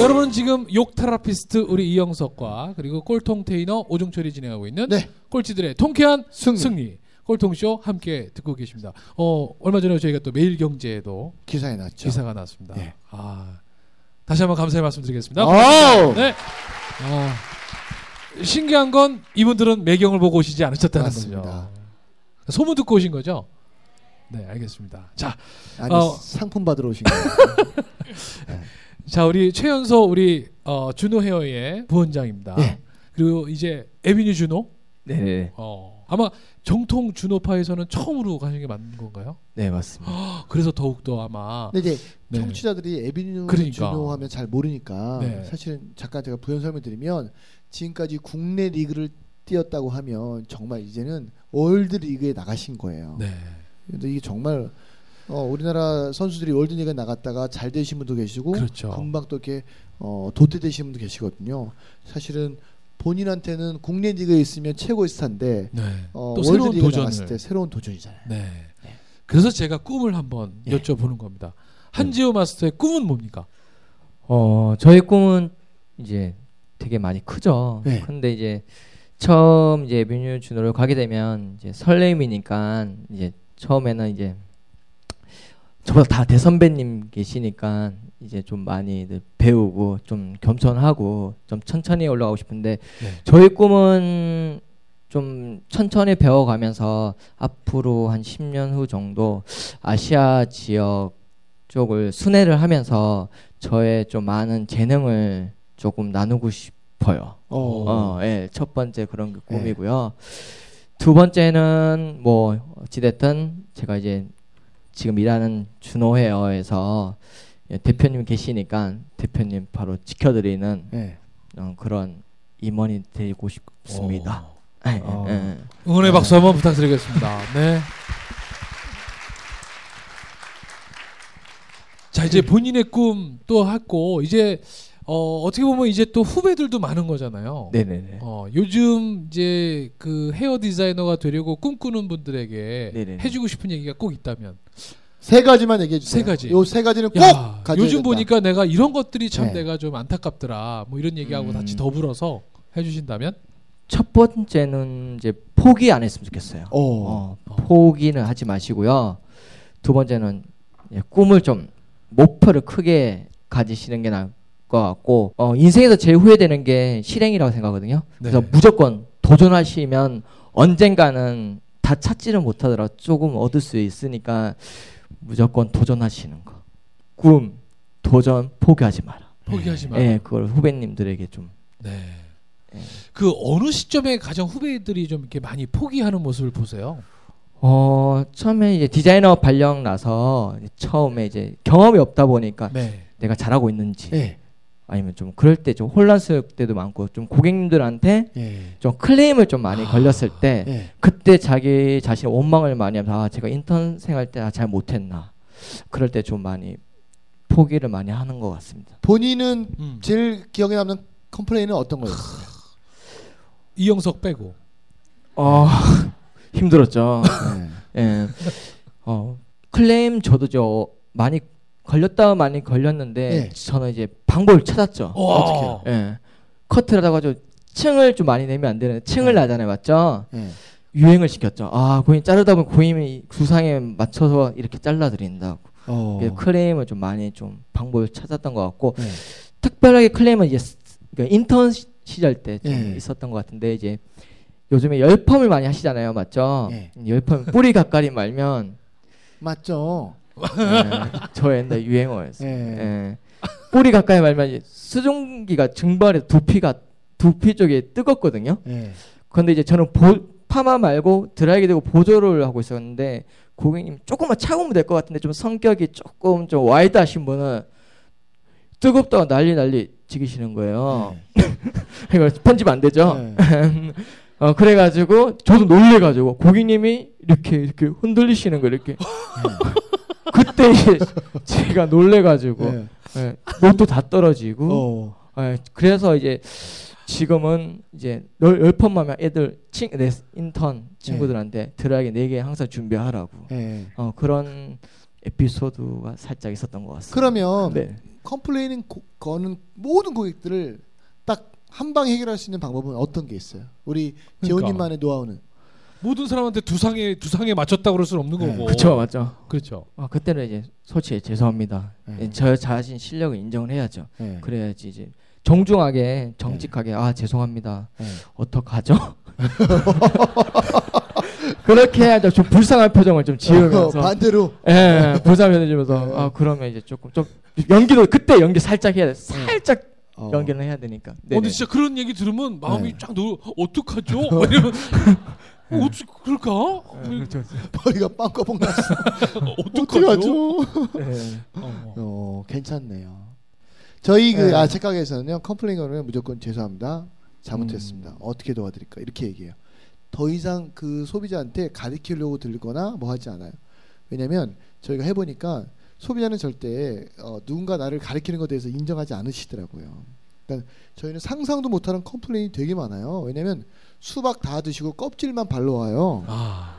자, 여러분 지금 욕 테라피스트 우리 이영석과 그리고 꼴통 테이너 오종철이 진행하고 있는 네. 꼴찌들의 통쾌한 승리. 승리. 꼴통쇼 함께 듣고 계십니다. 어, 얼마 전에 저희가 또 매일경제에도 기사에 났죠. 기사가 났습니다. 네. 아, 다시 한번 감사의 말씀드리겠습니다. 아우! 네. 아, 신기한 건 이분들은 매경을 보고 오시지 않으셨다는 맞습니다. 거죠. 소문 듣고 오신 거죠? 네, 알겠습니다. 자, 아니 어. 상품 받으러 오신 거예요. 자 우리 최연소 우리 어, 준호 헤어의 부원장입니다. 예. 그리고 이제 에비뉴 준호. 네, 어, 아마 정통 준호파에서는 처음으로 가신 게 맞는 건가요? 네 맞습니다. 아, 그래서 더욱 더 아마 근데 이제 네. 청취자들이 에비뉴 그러니까. 준호 하면 잘 모르니까 네. 사실은 잠깐 제가 부연 설명드리면 지금까지 국내 리그를 뛰었다고 하면 정말 이제는 world 리그에 나가신 거예요. 네. 근데 이게 정말 어, 우리나라 선수들이 월드 리그에 나갔다가 잘 되신 분도 계시고 그렇죠. 금방 또 이렇게 어, 도태되신 분도 계시거든요. 사실은 본인한테는 국내 리그에 있으면 최고의 스타인데 네. 어, 또 새로운 도전을. 나갔을 때 새로운 도전이잖아요. 네. 그래서 제가 꿈을 한번 예. 여쭤보는 겁니다. 한지호 마스터의 꿈은 뭡니까? 어 저희 꿈은 이제 되게 많이 크죠. 네. 근데 이제 처음 이제 에비뉴 준호를 가게 되면 이제 설렘이니까 이제 처음에는 이제 저보다 다 대선배님 계시니까 이제 좀 많이 늘 배우고 좀 겸손하고 좀 천천히 올라가고 싶은데 네. 저희 꿈은 좀 천천히 배워가면서 앞으로 한 10년 후 정도 아시아 지역 쪽을 순회를 하면서 저의 좀 많은 재능을 조금 나누고 싶어요. 어. 어, 예, 첫 번째 그런 게 네. 꿈이고요. 두 번째는 뭐 어찌됐든 제가 이제 지금 일하는 준호 헤어에서 예, 대표님 계시니까 대표님 바로 지켜드리는 네. 어, 그런 임원이 되고 싶습니다. 예, 어. 예. 응원의 박수 한번 부탁드리겠습니다. 네. 자 이제 본인의 꿈또 했고 이제 어, 어떻게 보면 이제 또 후배들도 많은 거잖아요. 네네네. 어, 요즘 이제 그 헤어 디자이너가 되려고 꿈꾸는 분들에게 네네네. 해주고 싶은 얘기가 꼭 있다면 세 가지만 얘기해 주세요. 세 가지. 요 세 가지는 꼭 야, 가져야 요즘 된다. 보니까 내가 이런 것들이 참 네. 내가 좀 안타깝더라. 뭐 이런 얘기하고 음. 같이 더불어서 해주신다면 첫 번째는 이제 포기 안 했으면 좋겠어요. 어. 어, 포기는 하지 마시고요. 두 번째는 예, 꿈을 좀 목표를 크게 가지시는 게 나을 것 같고 어, 인생에서 제일 후회되는 게 실행이라고 생각하거든요. 그래서 네. 무조건 도전하시면 언젠가는 다 찾지를 못하더라도 조금 얻을 수 있으니까 무조건 도전하시는 거. 꿈, 도전 포기하지 마라. 포기하지 마. 예, 그걸 후배님들에게 좀 네. 예. 그 어느 시점에 가장 후배들이 좀 이렇게 많이 포기하는 모습을 보세요. 어, 처음에 이제 디자이너 발령 나서 처음에 이제 경험이 없다 보니까 네. 내가 잘하고 있는지 예. 아니면 좀 그럴 때 좀 혼란스러울 때도 많고 좀 고객님들한테 예. 좀 클레임을 좀 많이 걸렸을 때 예. 그때 자기 자신 원망을 많이 하면서 아 제가 인턴 생활 때 잘 못했나 그럴 때 좀 많이 포기를 많이 하는 것 같습니다. 본인은 음. 제일 기억에 남는 complain은 어떤 거였어요? 이영석 빼고. 어 힘들었죠. 네. 예. 어 클레임 저도 저 많이 걸렸다 많이 걸렸는데 예. 저는 이제 방법을 찾았죠. 어떻게요? 예. 커트를 하다가 저 층을 좀 많이 내면 안 되는데 층을 네. 나잖아요, 맞죠? 예. 유행을 시켰죠. 아, 고객님 자르다 보면 고객님이 구상에 맞춰서 이렇게 잘라드린다고. 어. 그래서 클레임을 좀 많이 좀 방법을 찾았던 것 같고 네. 특별하게 클레임은 이제 스- 그러니까 인턴 시- 시절 때좀 예. 있었던 것 같은데 이제 요즘에 열펌을 많이 하시잖아요, 맞죠? 예. 열펌 뿌리 가까리 말면 맞죠. 예, 저 옛날 유행어였어요. 예. 예. 뿌리 가까이 말면 수증기가 증발해 두피가 두피 쪽에 뜨겁거든요. 예. 그런데 이제 저는 보, 파마 말고 드라이기 되고 보조를 하고 있었는데 고객님 조금만 참으면 될 것 같은데 좀 성격이 조금 좀 wide 하신 분은 뜨겁다고 난리 난리 지기시는 거예요. 네. 이거 편집 안 되죠? 예. 어 그래가지고 저도 놀래가지고 고객님이 이렇게 이렇게 흔들리시는 거 이렇게 그때 제가 놀래가지고 네. 예, 옷도 다 떨어지고 어. 예, 그래서 이제 지금은 이제 열, 열 번만 애들 친, 내 인턴 친구들한테 드라이기 네개 항상 준비하라고 네. 어, 그런 에피소드가 살짝 있었던 것 같습니다. 그러면 네. complain은 고- 거는 모든 고객들을 딱 한 방 해결할 수 있는 방법은 어떤 게 있어요? 우리 그러니까. 재훈님만의 노하우는 모든 사람한테 두 상에 두 상에 맞췄다 그럴 수는 없는 네. 거고. 그쵸 맞죠. 그렇죠. 어, 그때는 이제 솔직히 죄송합니다. 네. 예, 저 자신 실력을 인정을 해야죠. 네. 그래야지 이제 정중하게 정직하게 아 죄송합니다. 네. 어떡하죠? 그렇게 해야죠. 좀 불쌍한 표정을 좀 지으면서 어, 반대로 예, 불쌍해 주면서 네. 아 그러면 이제 조금 좀 연기도 그때 연기 살짝 해야 돼. 살짝 어. 연기는 해야 되니까. 어, 근데. 진짜 그런 얘기 들으면 마음이 네. 쫙 놓. 어떡하죠? 어, 어떻게 그럴까? 예, 그렇죠. 머리가 빵꾸가 났어. 어떡하죠? 어떡하죠? 예. 어. 어, 괜찮네요. 저희 그 네. 아, 야채가게에서는요 complain 거는 무조건 죄송합니다. 잘못했습니다. 어떻게 도와드릴까 이렇게 얘기해요. 더 이상 그 소비자한테 가르치려고 들거나 뭐 하지 않아요. 왜냐하면 저희가 해보니까 소비자는 절대 어, 누군가 나를 가르치는 것에 대해서 인정하지 않으시더라고요. 그러니까 저희는 상상도 못하는 complain이 되게 많아요. 왜냐하면 수박 다 드시고 껍질만 갖고 와요. 아.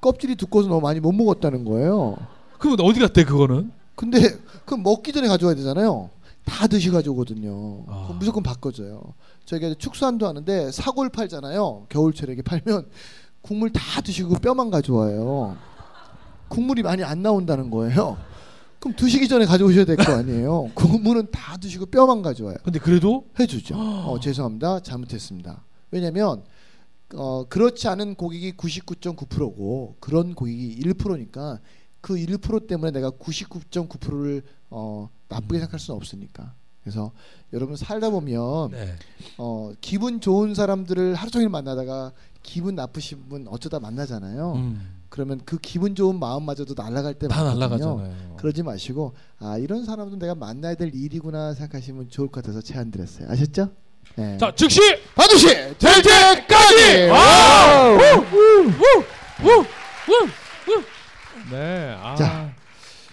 껍질이 두꺼워서 너무 많이 못 먹었다는 거예요. 그럼 어디 갔대 그거는? 근데 그럼 먹기 전에 가져와야 되잖아요. 다 드시고 가져오거든요. 아. 무조건 바꿔줘요. 저희가 축산도 하는데 사골 팔잖아요. 겨울철에 팔면 국물 다 드시고 뼈만 가져와요. 국물이 많이 안 나온다는 거예요. 그럼 드시기 전에 가져오셔야 될 거 아니에요. 국물은 다 드시고 뼈만 가져와요. 근데 그래도 해주죠. 어, 죄송합니다. 잘못했습니다. 왜냐하면 어, 그렇지 않은 고객이 99.9%고 그런 고객이 1%니까 그 1% 때문에 내가 99.9%를 어, 나쁘게 생각할 수는 없으니까. 그래서 여러분 살다 보면 네. 어, 기분 좋은 사람들을 하루 종일 만나다가 기분 나쁘신 분 어쩌다 만나잖아요. 음. 그러면 그 기분 좋은 마음마저도 날아갈 때다 많거든요. 날라가잖아요. 그러지 마시고 아 이런 사람도 내가 만나야 될 일이구나 생각하시면 좋을 것 같아서 제안 드렸어요. 아셨죠? 네. 자 즉시 반드시 될 때까지. 와우! 네. 아. 자.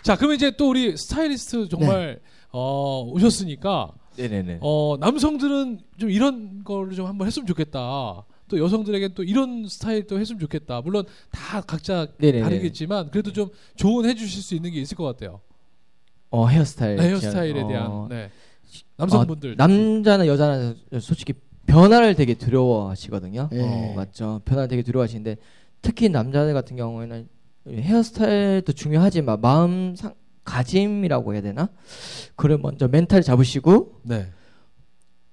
자. 그럼 이제 또 우리 스타일리스트 정말 어, 오셨으니까 네네네. 어, 남성들은 좀 이런 걸 좀 한번 했으면 좋겠다. 또 여성들에게 또 이런 스타일도 했으면 좋겠다. 물론 다 각자 네네네. 다르겠지만 그래도 좀 조언해 주실 수 있는 게 있을 것 같아요. 어 헤어스타일. 네, 헤어스타일에 어, 대한 네. 남성분들 어, 남자나 여자나 솔직히 변화를 되게 두려워하시거든요. 예. 어, 맞죠. 변화 를 되게 두려워하시는데 특히 남자들 같은 경우에는 헤어스타일도 중요하지만 마음 상 가짐이라고 해야 되나? 그걸 먼저 멘탈 잡으시고 네.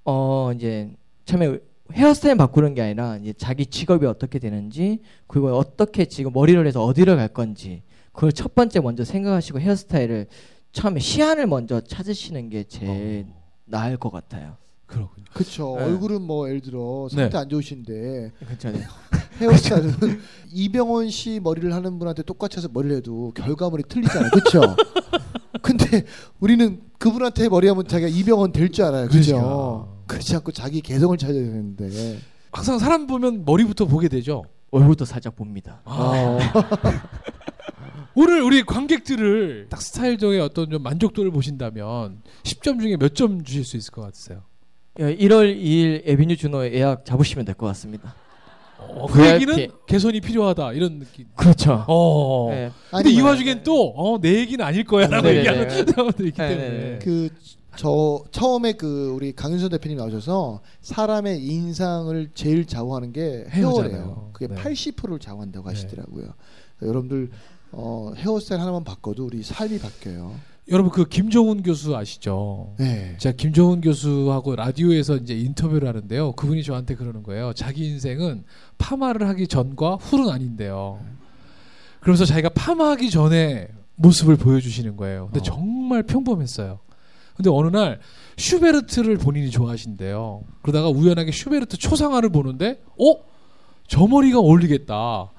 어 이제 처음에 헤어스타일 바꾸는 게 아니라 이제 자기 직업이 어떻게 되는지 그리고 어떻게 지금 머리를 해서 어디를 갈 건지 그걸 첫 번째 먼저 생각하시고 헤어스타일을 처음에 시안을 먼저 찾으시는 게 제일 어, 나을 것 같아요. 그렇군요. 그쵸. 네. 얼굴은 뭐 예를 들어 상태 네. 안 좋으신데 괜찮아요. 헤어스타일은 이병헌 씨 머리를 하는 분한테 똑같이 해서 머리를 해도 결과물이 틀리잖아요. 그쵸? 근데 우리는 그분한테 머리하면 자기가 이병헌 될 줄 알아요. 그죠? 그러니까. 그렇지 않고 자기 개성을 찾아야 되는데. 항상 사람 보면 머리부터 보게 되죠. 얼굴도 살짝 봅니다. 어. 오늘 우리 관객들을 딱 스타일적인 어떤 좀 만족도를 보신다면 10점 중에 몇 점 주실 수 있을 것 같으세요? 1월 2일 에비뉴 주노 예약 잡으시면 될 것 같습니다. 어, 그 VIP. 얘기는 개선이 필요하다 이런 느낌. 그렇죠. 어. 네. 근데 이 아니면 와중엔 또 어, 내 얘기는 아닐 거야라고 네네네. 얘기하는 사람들이 있기 네, 때문에. 네, 네. 그저 처음에 그 우리 강윤선 대표님 나오셔서 사람의 인상을 제일 좌우하는 게 헤어래요. 그게 네. 80%를 좌우한다고 네. 하시더라고요. 여러분들 어, 헤어스타일 하나만 바꿔도 우리 삶이 바뀌어요. 여러분 그 김정훈 교수 아시죠? 네. 제가 김정훈 교수하고 라디오에서 이제 인터뷰를 하는데요. 그분이 저한테 그러는 거예요. 자기 인생은 파마를 하기 전과 후는 아닌데요. 그러면서 자기가 파마하기 전에 모습을 보여주시는 거예요. 근데 어. 정말 평범했어요. 근데 어느 날 슈베르트를 본인이 좋아하신대요. 그러다가 우연하게 슈베르트 초상화를 보는데, 어? 저 머리가 어울리겠다.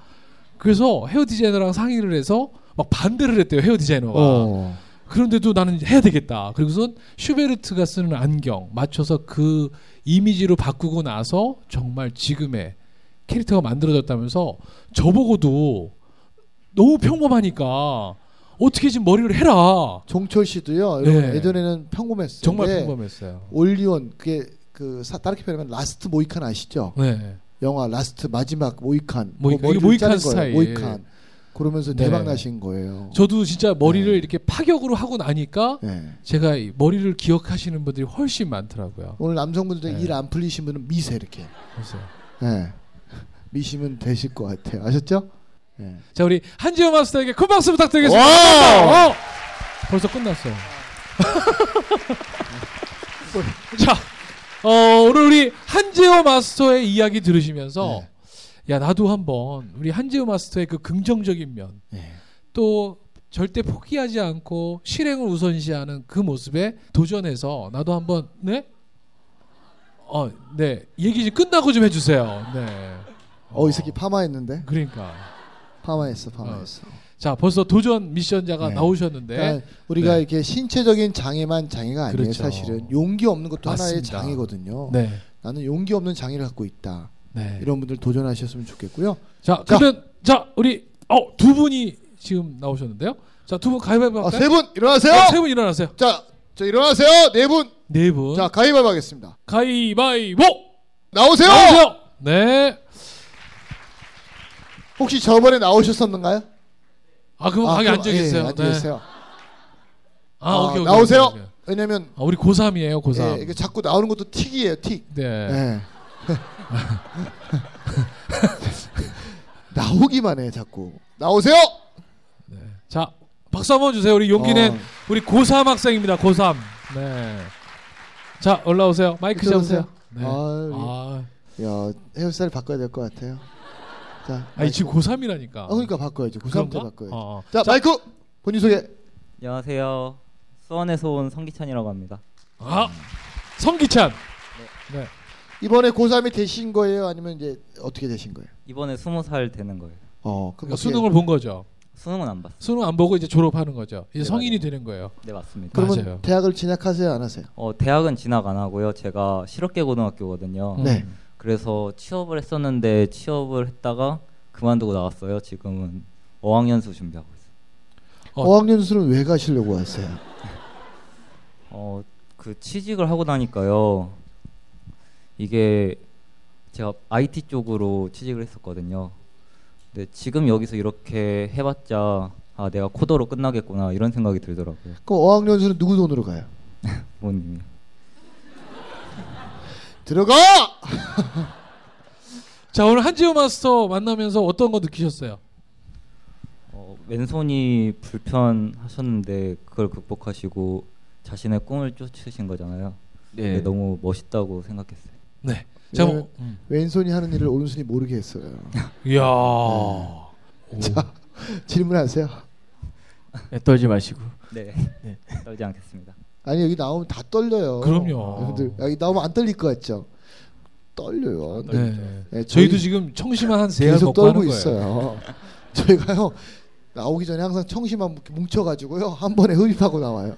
그래서 헤어 디자이너랑 상의를 해서 막 반대를 했대요. 헤어 디자이너가. 어. 그런데도 나는 해야 되겠다. 그리고선 슈베르트가 쓰는 안경 맞춰서 그 이미지로 바꾸고 나서 정말 지금의 캐릭터가 만들어졌다면서 저보고도 너무 평범하니까 어떻게 지금 머리를 해라. 종철 씨도요. 네. 예전에는 평범했어요. 정말 평범했어요. 올리원 그게 그 사- 다르게 표현하면 라스트 모히칸 아시죠? 네. 영화 라스트 마지막 모히칸. 모이- 그 머리를 이게 모히칸 거예요. 스타일. 모히칸. 그러면서 네. 대박 나신 거예요. 저도 진짜 머리를 네. 이렇게 파격으로 하고 나니까 네. 제가 이 머리를 기억하시는 분들이 훨씬 많더라고요. 오늘 남성분들 네. 일 안 풀리신 분은 미세요 이렇게. 그래서 네. 미시면 되실 것 같아요. 아셨죠? 네. 자 우리 한지호 마스터에게 큰 박수 부탁드리겠습니다. Wow! 어! 벌써 끝났어요. 자, 어, 오늘 우리 한지호 마스터의 이야기 들으시면서 네. 야 나도 한번 우리 한지호 마스터의 그 긍정적인 면, 네. 또 절대 포기하지 않고 실행을 우선시하는 그 모습에 도전해서 나도 한번 네, 어, 네 얘기 좀 끝나고 좀 해주세요. 네. 어, 이 새끼 파마했는데? 그러니까 파마했어, 파마했어. 자 벌써 도전 미션자가 네. 나오셨는데 그러니까 우리가 네. 이렇게 신체적인 장애만 장애가 아니에요. 그렇죠. 사실은 용기 없는 것도 하나의 맞습니다. 장애거든요. 네, 나는 용기 없는 장애를 갖고 있다. 네. 이런 분들 도전하셨으면 좋겠고요. 자, 자. 그러면 자 우리 어 두 분이 지금 나오셨는데요. 자 두 분 가위바위보 아, 할까요? 세분 일어나세요. 어, 세분 일어나세요. 자, 자 일어나세요. 네 분. 네 분. 자, 가위바위보 하겠습니다. 가위바위보. 나오세요. 나오세요. 네. 혹시 저번에 나오셨었는가요? 아 그럼 가게 그럼- 앉아 계세요. 예, 앉아 네. 계세요. 아, 아, 오케이, 오케이, 나오세요. 오케이. 왜냐면 아, 우리 고3이에요, 고3. 예, 이게 자꾸 나오는 것도 틱이에요, 틱. 네. 예. 나오기만 해 자꾸. 나오세요. 자, 박수 한번 주세요. 우리 용기 낸 어. 우리 고3 학생입니다. 고3. 네. 자, 올라오세요. 마이크 잡으세요. 네. 아, 아, 야 헤어스타일 바꿔야 될 것 같아요. 자, 아니 지금 고3이라니까. 아, 그러니까 바꿔야지. 고3 때 그런가? 바꿔야지. 어, 어. 자, 마이크 본인 소개. 안녕하세요. 수원에서 온 성기찬이라고 합니다. 아, 성기찬. 이번에 고3이 되신 거예요? 아니면 이제 어떻게 되신 거예요? 이번에 스무 살 되는 거예요. 어, 그럼 그러니까 어떻게- 수능을 본 거죠. 수능은 안 봤어요. 수능 안 보고 이제 졸업하는 거죠. 이제 네, 성인이 맞아요. 되는 거예요. 네 맞습니다. 그러면 맞아요. 대학을 진학하세요, 안 하세요? 어, 대학은 진학 안 하고요. 제가 실업계 고등학교거든요. 음. 네. 그래서 취업을 했었는데 취업을 했다가 그만두고 나왔어요. 지금은 어학연수 준비하고 있어요. 어. 어. 학연수는 왜 가시려고 하세요? 어, 그 취직을 하고 나니까요. 이게 제가 IT 쪽으로 취직을 했었거든요. 근데 지금 여기서 이렇게 해봤자 아 내가 코더로 끝나겠구나 이런 생각이 들더라고요. 그럼 어학연수는 누구 돈으로 가요? 부모님이. 들어가! 자, 오늘 한지호 마스터 만나면서 어떤 거 느끼셨어요? 어, 왼손이 불편하셨는데 그걸 극복하시고 자신의 꿈을 쫓으신 거잖아요. 네. 너무 멋있다고 생각했어요. 네. 자, 왜냐면 뭐, 음. 왼손이 하는 일을 오른손이 모르게 했어요. 이야. 오. 자, 질문하세요. 네, 떨지 마시고. 네. 네. 떨지 않겠습니다. 아니 여기 나오면 다 떨려요. 그럼요. 여러분들 여기 나오면 안 떨릴 것 같죠? 떨려요. 네. 네, 저희도 저희 지금 청심한 한 세알 계속 먹고 하는 떨고 거예요. 있어요. 저희가요 나오기 전에 항상 이렇게 뭉쳐가지고요 한 번에 흡입하고 나와요.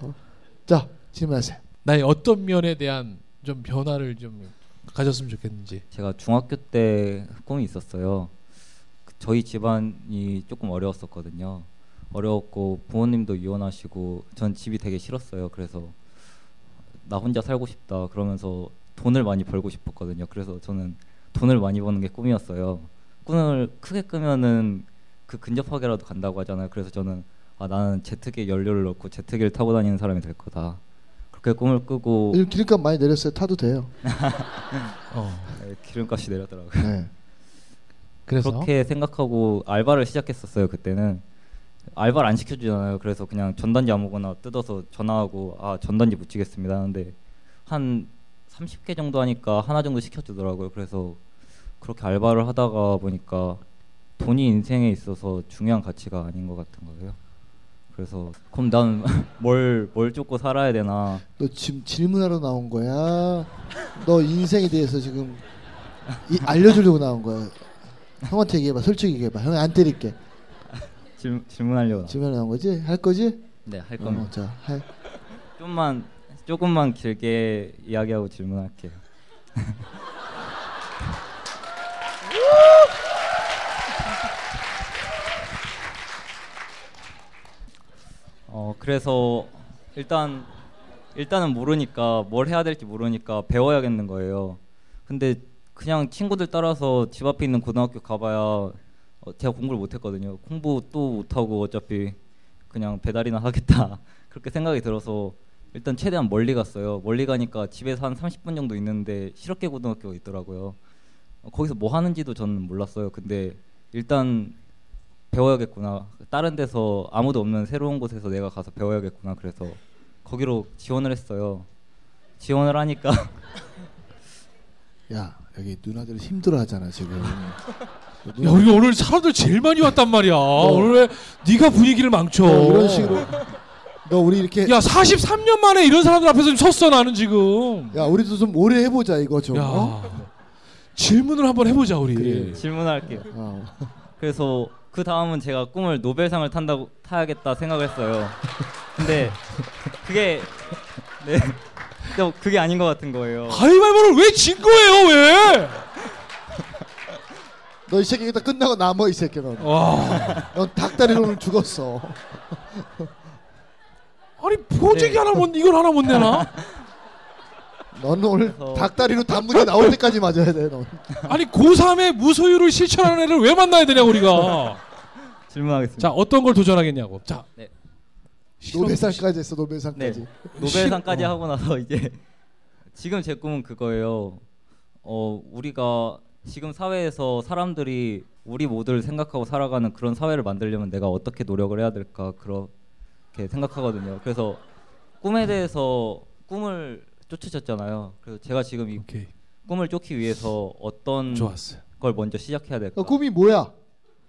자 질문하세요. 나의 어떤 면에 대한 좀 변화를 좀 가졌으면 좋겠는지. 제가 중학교 때 꿈이 있었어요. 그 저희 집안이 조금 어려웠었거든요. 어려웠고 부모님도 이혼하시고 전 집이 되게 싫었어요. 그래서 나 혼자 살고 싶다 그러면서 돈을 많이 벌고 싶었거든요. 그래서 저는 돈을 많이 버는 게 꿈이었어요. 꿈을 크게 끄면은 그 근접하게라도 간다고 하잖아요. 그래서 저는 아 나는 제트기 연료를 넣고 제트기를 타고 다니는 사람이 될 거다. 그렇게 꿈을 꾸고 기름값 많이 내렸어요. 타도 돼요. 어. 네, 기름값이 내렸더라고요. 네. 그래서 그렇게 생각하고 알바를 시작했었어요 그때는 알바를 안 시켜주잖아요 그래서 그냥 전단지 아무거나 뜯어서 전화하고 아 전단지 붙이겠습니다 하는데 한 30개 정도 하니까 하나 정도 시켜주더라고요 그래서 그렇게 알바를 하다가 보니까 돈이 인생에 있어서 중요한 가치가 아닌 것 같은 거예요 그래서 그럼 난 뭘 뭘 쫓고 살아야 되나 너 지금 질문하러 나온 거야? 너 인생에 대해서 지금 이, 알려주려고 나온 거야? 형한테 얘기해봐. 솔직히 얘기해봐. 형이 안 때릴게. 질, 질문하려고 나 질문 나온 거지? 할 거지? 네, 할 어, 겁니다. 자, 할. 좀만 조금만 길게 이야기하고 질문할게요. 어 그래서 일단 일단은 모르니까 뭘 해야 될지 모르니까 배워야겠는 거예요. 근데 그냥 친구들 따라서 집 앞에 있는 고등학교 가봐야 어, 제가 공부를 못했거든요. 공부 또 못하고 어차피 그냥 배달이나 하겠다 그렇게 생각이 들어서 일단 최대한 멀리 갔어요. 멀리 가니까 집에서 한 30분 정도 있는데 실업계 고등학교가 있더라고요. 어, 거기서 뭐 하는지도 저는 몰랐어요. 근데 일단 배워야겠구나. 다른 데서 아무도 없는 새로운 곳에서 내가 가서 배워야겠구나. 그래서 거기로 지원을 했어요. 지원을 하니까 야, 여기 누나들 힘들어하잖아 지금. 야 우리 오늘 사람들 제일 많이 왔단 말이야. 오늘 왜 네가 분위기를 망쳐? 어, 이런 식으로. 너 우리 이렇게. 야 43년 만에 이런 사람들 앞에서 좀 섰어 나는 지금. 야, 우리도 좀 오래 해보자 이거 좀. 야 어? 질문을 한번 해보자 우리. 그래. 질문할게요. 어. 그래서 그 다음은 제가 꿈을 노벨상을 탄다고 타야겠다 생각을 했어요. 근데 그게 네. 또 그게 아닌 것 같은 거예요. 가위바위보를 왜 진 거예요 왜? 너 이 새끼 일단 끝나고 남어 이 새끼 넌. 와넌 닭다리로는 죽었어. 아니 네. 하나 못 이걸 하나 못 내나? 넌 오늘 그래서- 닭다리로 단무지 나올 때까지 맞아야 돼 넌. 아니 고3의 무소유를 실천하는 애를 왜 만나야 되냐 우리가. 질문하겠습니다. 자 어떤 걸 도전하겠냐고. 자 네. 노벨상까지 했어 노벨상까지. 네. 노벨상까지 어. 하고 나서 이제 지금 제 꿈은 그거예요. 어 우리가 지금 사회에서 사람들이 우리 모두를 생각하고 살아가는 그런 사회를 만들려면 내가 어떻게 노력을 해야 될까 그렇게 생각하거든요. 그래서 꿈에 대해서 꿈을 쫓으셨잖아요. 그래서 제가 지금 이 오케이 꿈을 쫓기 위해서 어떤 좋았어. 걸 먼저 시작해야 될까? 너 꿈이 뭐야?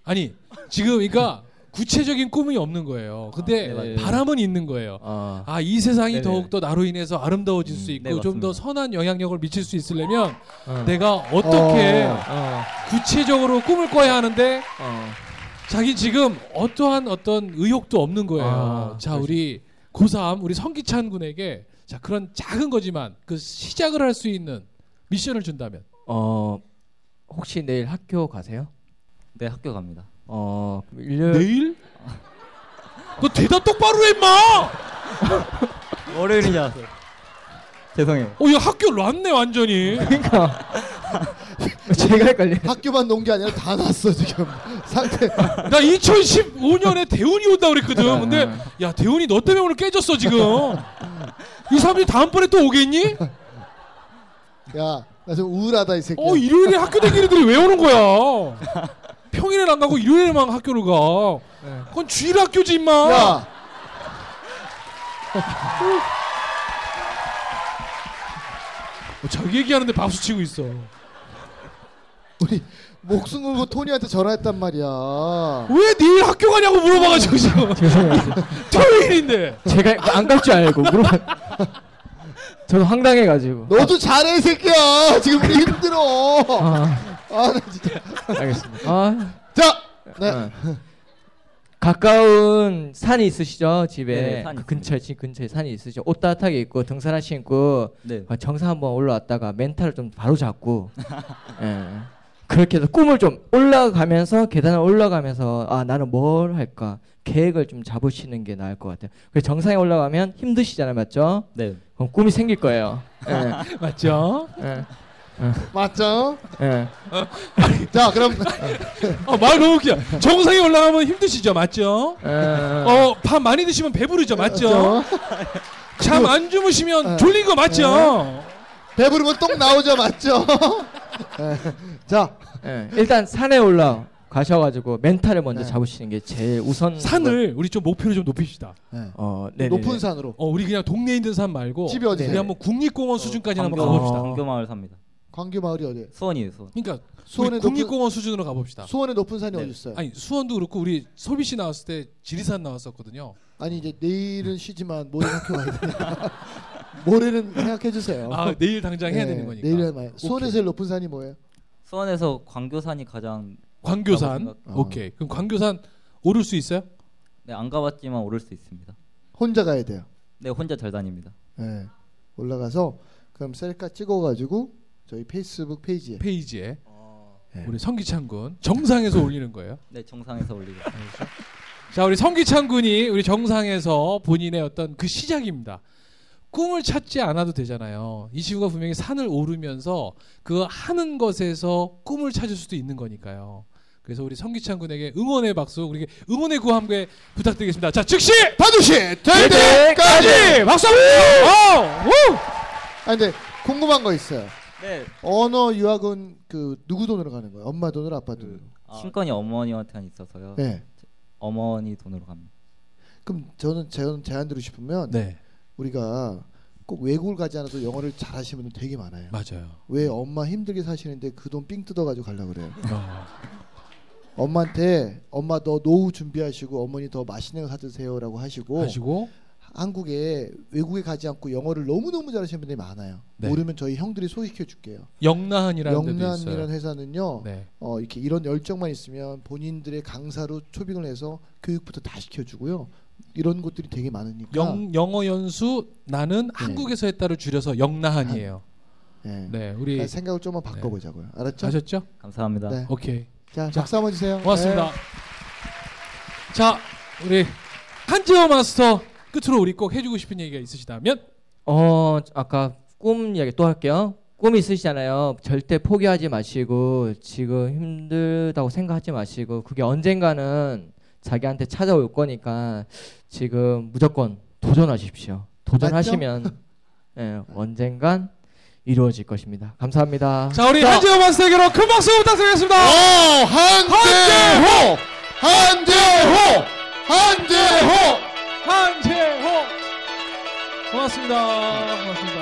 아니 지금 그러니까 구체적인 꿈이 없는 거예요. 근데 네, 맞아요. 바람은 있는 거예요. 어. 아이 세상이 네네. 더욱 더 나로 인해서 아름다워질 수 있고 네, 좀더 맞습니다. 선한 영향력을 미칠 수 있으려면 어. 내가 어떻게 어. 어. 구체적으로 꿈을 꿔야 하는데 어. 자기 지금 어떠한 어떤 의욕도 없는 거예요. 아, 자 그러시- 우리 고3 우리 성기찬 군에게 자 그런 작은 거지만 그 시작을 할 수 있는 미션을 준다면 어. 혹시 내일 학교 가세요? 네 학교 갑니다. 어. 일요일 내일? 너 대답 똑바로 해 임마! 월요일이지 않았어요. 죄송해요. 어, 야 학교 놨네 완전히. 제가 헷갈려. 학교만 놓은 게 아니라 다 났어 지금 상태. 나 2015년에 대운이 온다 그랬거든. 근데 야 대운이 너 때문에 오늘 깨졌어 지금. 이 사람들이 다음번에 또 오겠니? 야, 나 좀 우울하다 이 새끼. 어 일요일에 학교 다니는 애들이 왜 오는 거야? 평일에는 안 가고 일요일에만 학교를 가. 그건 주일 학교지 임마. 야, 뭐 자기 얘기하는데 박수 치고 있어. 우리 목숨 걸고 토니한테 전화했단 말이야. 왜 내일 학교 가냐고 물어봐가지고 지금. 토요일인데. 제가 안 갈 줄 알고 물어봐. 저도 황당해가지고. 너도 잘해 이 새끼야. 지금 힘들어. 아, 아, 나 진짜. 알겠습니다. 아, 자, 네. 어. 가까운 산이 있으시죠 집에 네, 산이 그 근처에 집 근처에 산이 있으시죠 옷 따뜻하게 입고 등산 하시고 네. 어, 정상 한번 올라왔다가 멘탈을 좀 바로 잡고 예. 그렇게 해서 꿈을 좀 올라가면서 계단을 올라가면서 아 나는 뭘 할까 계획을 좀 잡으시는 게 나을 것 같아요. 그래서 정상에 올라가면 힘드시잖아요, 맞죠? 네. 그럼 꿈이 생길 거예요. 예, 맞죠? 예, 맞죠? 예. 자, 그럼 어, 말 너무 웃겨. 정상에 올라가면 힘드시죠, 맞죠? 예. 어, 밥 많이 드시면 배부르죠, 맞죠? 잠 안 주무시면 어. 졸린 거 맞죠? 배부르면 똥 나오죠, 맞죠? 네. 자, 예. 일단 산에 올라 가셔가지고 멘탈을 먼저 네. 잡으시는 게 제일 우선. 산을 우리 좀 목표를 좀 높입시다. 네. 어, 네, 높은 산으로. 어, 우리 그냥 동네에 있는 산 말고 집이 어디세요? 우리 한번 국립공원 수준까지 한번 광교, 가봅시다. 어. 광교마을 삽니다. 광교 마을이 어디? 수원이에요, 수원. 그러니까 높은 국립공원 수준으로 가봅시다. 수원에 높은 산이 네. 어디 있어요? 아니 수원도 그렇고 우리 솔비 씨 나왔을 때 지리산 나왔었거든요. 아니 이제 내일은 쉬지만 모레 학교 가야 되니까 모레는 생각해 주세요. 아 내일 당장 해야 네, 되는 거니까. 내일 해봐요. 수원에서 제일 높은 산이 뭐예요? 수원에서 광교산이 가장 광교산. 생각- 어. 오케이. 그럼 광교산 오를 수 있어요? 네, 안 가봤지만 오를 수 있습니다. 혼자 가야 돼요. 네, 혼자 잘 다닙니다. 예. 올라가서 그럼 셀카 찍어가지고 저희 페이스북 페이지에 페이지에 예. 우리 성기찬 군 정상에서 올리는 거예요. 네, 정상에서 올리고. 자, 우리 성기찬 군이 우리 정상에서 본인의 어떤 그 시작입니다. 꿈을 찾지 않아도 되잖아요. 이 친구가 분명히 산을 오르면서 그 하는 것에서 꿈을 찾을 수도 있는 거니까요. 그래서 우리 성기찬 군에게 응원의 박수, 우리 응원의 구호 함께 부탁드리겠습니다. 자, 즉시 반드시 될 때까지. 까지 박수 한번 주세요. 어, 우! 아 근데 궁금한 거 있어요. 네. 언어 유학은 그 누구 돈으로 가는 거예요? 엄마 돈으로 아빠 돈으로? 친권이 어머니한테 있어서요. 네. 어머니 돈으로 갑니다. 그럼 저는 제안 드리고 싶으면 네, 우리가 꼭 외국을 가지 않아도 영어를 잘하시는 분들 되게 많아요. 맞아요. 왜 엄마 힘들게 사시는데 그 돈 삥 뜯어가지고 가려 그래요? 어, 엄마한테 엄마 너 노후 준비하시고 어머니 더 맛있는 거 사드세요라고 하시고 하시고 한국에 외국에 가지 않고 영어를 너무 너무 잘하시는 분들이 많아요. 네. 모르면 저희 형들이 소개시켜 줄게요. 영란이라는 데도 있어요. 영란이라는 회사는요. 네. 어, 이렇게 이런 열정만 있으면 본인들의 강사로 초빙을 해서 교육부터 다 시켜 주고요. 이런 곳들이 되게 많으니까. 영 영어 연수 나는 한국에서 했다를 줄여서 영나한이에요. 네. 네, 우리 그러니까 생각을 좀만 바꿔 보자고요. 알았죠? 아셨죠? 감사합니다. 네. 오케이. 자, 박수 한번 주세요. 고맙습니다. 네. 자, 우리 한지호 마스터 끝으로 우리 꼭 해주고 싶은 얘기가 있으시다면 어 아까 꿈 이야기 또 할게요. 꿈 있으시잖아요. 절대 포기하지 마시고 지금 힘들다고 생각하지 마시고 그게 언젠가는 자기한테 찾아올 거니까 지금 무조건 도전하십시오. 도전하시면 예, 언젠간 이루어질 것입니다. 감사합니다. 자 우리 한지호 마스터에게로 큰 박수 부탁드리겠습니다. 어, 한대호! 한대호! 한대호! 한재호 고맙습니다. 고맙습니다.